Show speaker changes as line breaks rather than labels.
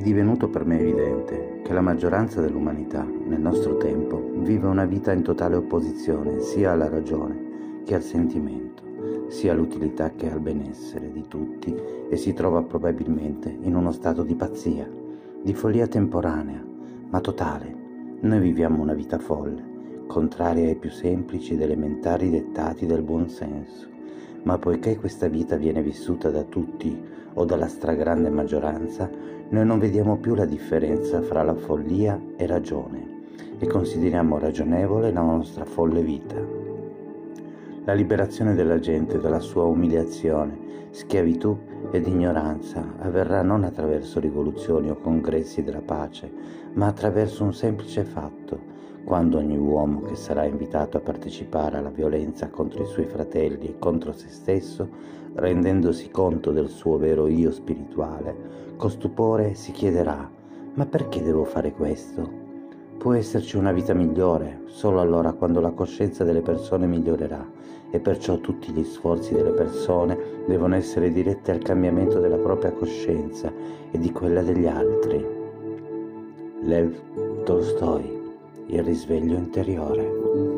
divenuto per me evidente che la maggioranza dell'umanità nel nostro tempo vive una vita in totale opposizione sia alla ragione che al sentimento, sia all'utilità che al benessere di tutti e si trova probabilmente in uno stato di pazzia, di follia temporanea, ma totale. Noi viviamo una vita folle, contraria ai più semplici ed elementari dettati del buon senso, ma poiché questa vita viene vissuta da tutti o dalla stragrande maggioranza, noi non vediamo più la differenza fra la follia e ragione e consideriamo ragionevole la nostra folle vita. La liberazione della gente dalla sua umiliazione, schiavitù ed ignoranza avverrà non attraverso rivoluzioni o congressi della pace, ma attraverso un semplice fatto, quando ogni uomo che sarà invitato a partecipare alla violenza contro i suoi fratelli e contro se stesso, rendendosi conto del suo vero io spirituale, con stupore si chiederà, ma perché devo fare questo? Può esserci una vita migliore solo allora quando la coscienza delle persone migliorerà e perciò tutti gli sforzi delle persone devono essere diretti al cambiamento della propria coscienza e di quella degli altri. Lev Tolstoi il risveglio interiore.